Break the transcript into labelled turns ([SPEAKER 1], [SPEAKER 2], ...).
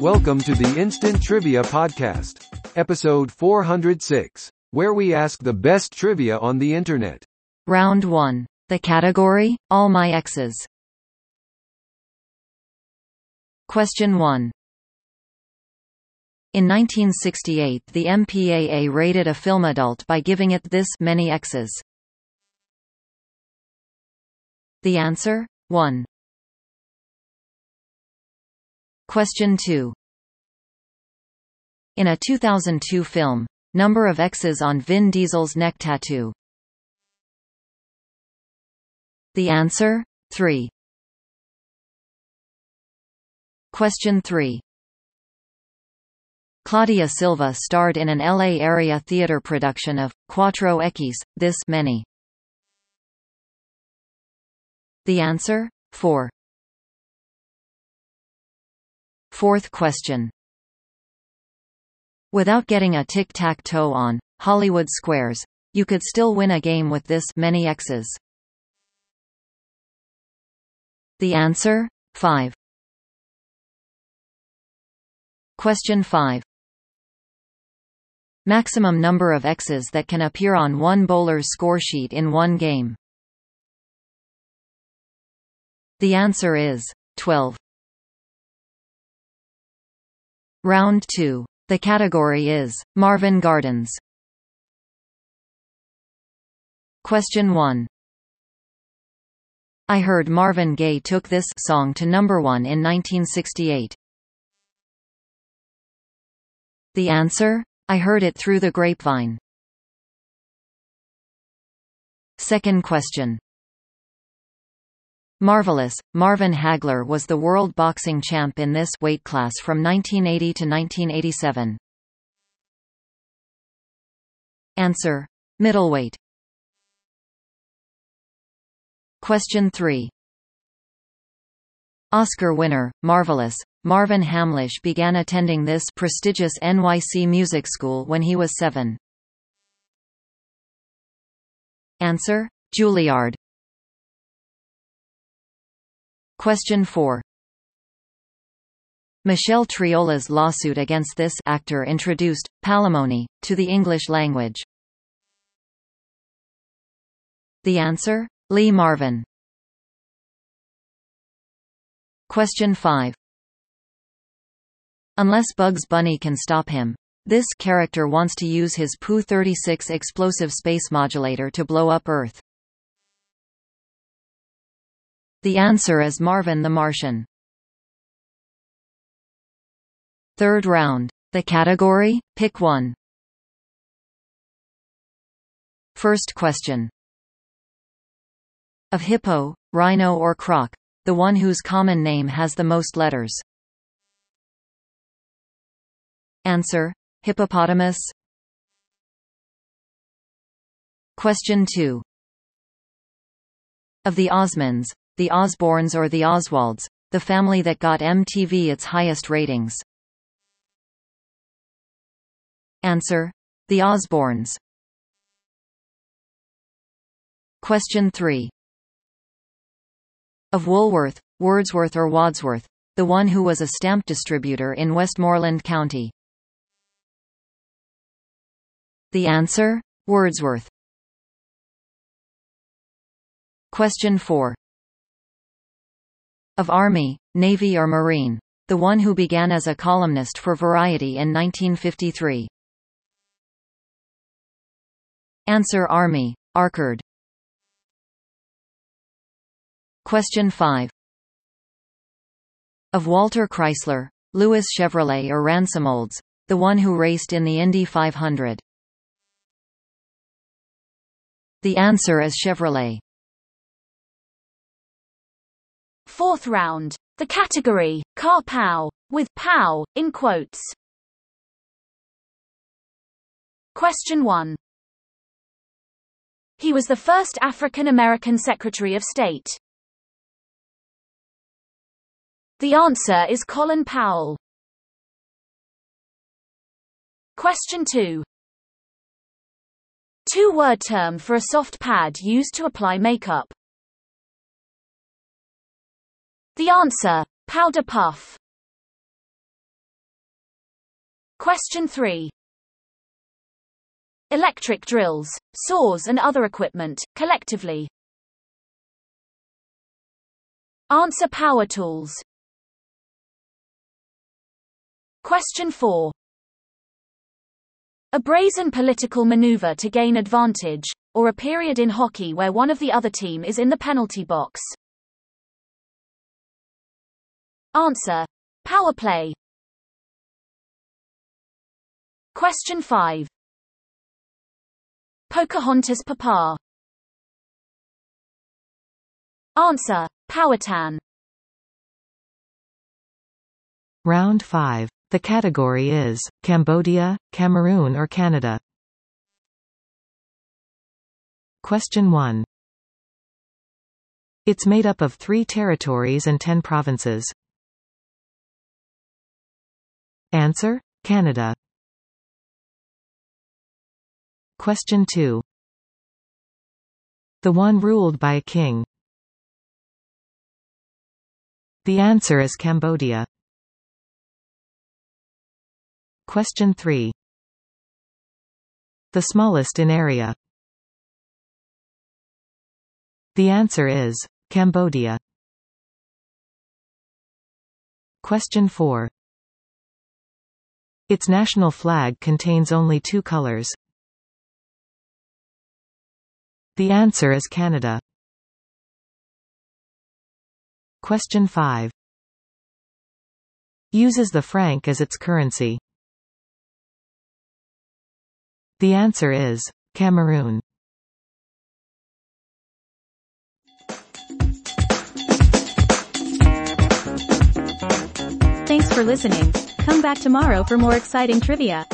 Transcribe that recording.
[SPEAKER 1] Welcome to the Instant Trivia Podcast, episode 406, where we ask the best trivia on the internet.
[SPEAKER 2] Round 1. The category, All My Exes. Question 1. In 1968 the MPAA rated a film adult by giving it this many X's. The answer? 1. Question 2. In a 2002 film, number of X's on Vin Diesel's neck tattoo. The answer? 3. Question 3. Claudia Silva starred in an LA area theater production of Cuatro Equis, This Many. The answer? 4. Fourth question. Without getting a tic-tac-toe on Hollywood Squares, you could still win a game with this many X's. The answer? 5. Question 5. Maximum number of X's that can appear on one bowler's score sheet in one game. The answer is 12. Round 2. The category is Marvin Gardens. Question 1. I heard Marvin Gaye took this song to number 1 in 1968. The answer? I heard it through the grapevine. Second question. Marvelous, Marvin Hagler was the world boxing champ in this weight class from 1980 to 1987. Answer. Middleweight. Question 3. Oscar winner, Marvelous, Marvin Hamlisch began attending this prestigious NYC music school when he was seven. Answer. Juilliard. Question 4. Michelle Triola's lawsuit against this actor introduced palimony to the English language. The answer? Lee Marvin. Question 5. Unless Bugs Bunny can stop him, this character wants to use his Pu-36 explosive space modulator to blow up Earth. The answer is Marvin the Martian. Third round. The category? Pick one. First question. Of hippo, rhino or croc, the one whose common name has the most letters. Answer. Hippopotamus Question 2. Of the Osmonds, the Osbournes or the Oswalds, the family that got MTV its highest ratings. Answer. The Osbournes. Question 3. Of Woolworth, Wordsworth or Wadsworth, the one who was a stamp distributor in Westmorland County. The answer? Wordsworth. Question 4 of Army, Navy or Marine. The one who began as a columnist for Variety in 1953. Answer Army, Archerd. Question 5. Of Walter Chrysler, Louis Chevrolet or Ransom Olds, the one who raced in the Indy 500. The answer is Chevrolet.
[SPEAKER 3] Fourth round. The category, Car Pow, with POW, in quotes. Question 1. He was the first African American Secretary of State. The answer is Colin Powell. Question 2. Two-word term for a soft pad used to apply makeup. The answer. Powder puff. Question 3. Electric drills, saws and other equipment, collectively. Answer power tools. Question 4. A brazen political maneuver to gain advantage, or a period in hockey where one of the other team is in the penalty box. Answer. Power play. Question 5. Pocahontas Papa. Answer. Powhatan.
[SPEAKER 4] Round 5. The category is Cambodia, Cameroon or Canada. Question 1. It's made up of three territories and ten provinces. Answer. Canada. Question 2. The one ruled by a king. The answer is Cambodia. Question 3. The smallest in area. The answer is Cambodia. Question 4. Its national flag contains only two colors. The answer is Canada. Question 5. Uses the franc as its currency. The answer is Cameroon.
[SPEAKER 5] Thanks for listening. Come back tomorrow for more exciting trivia.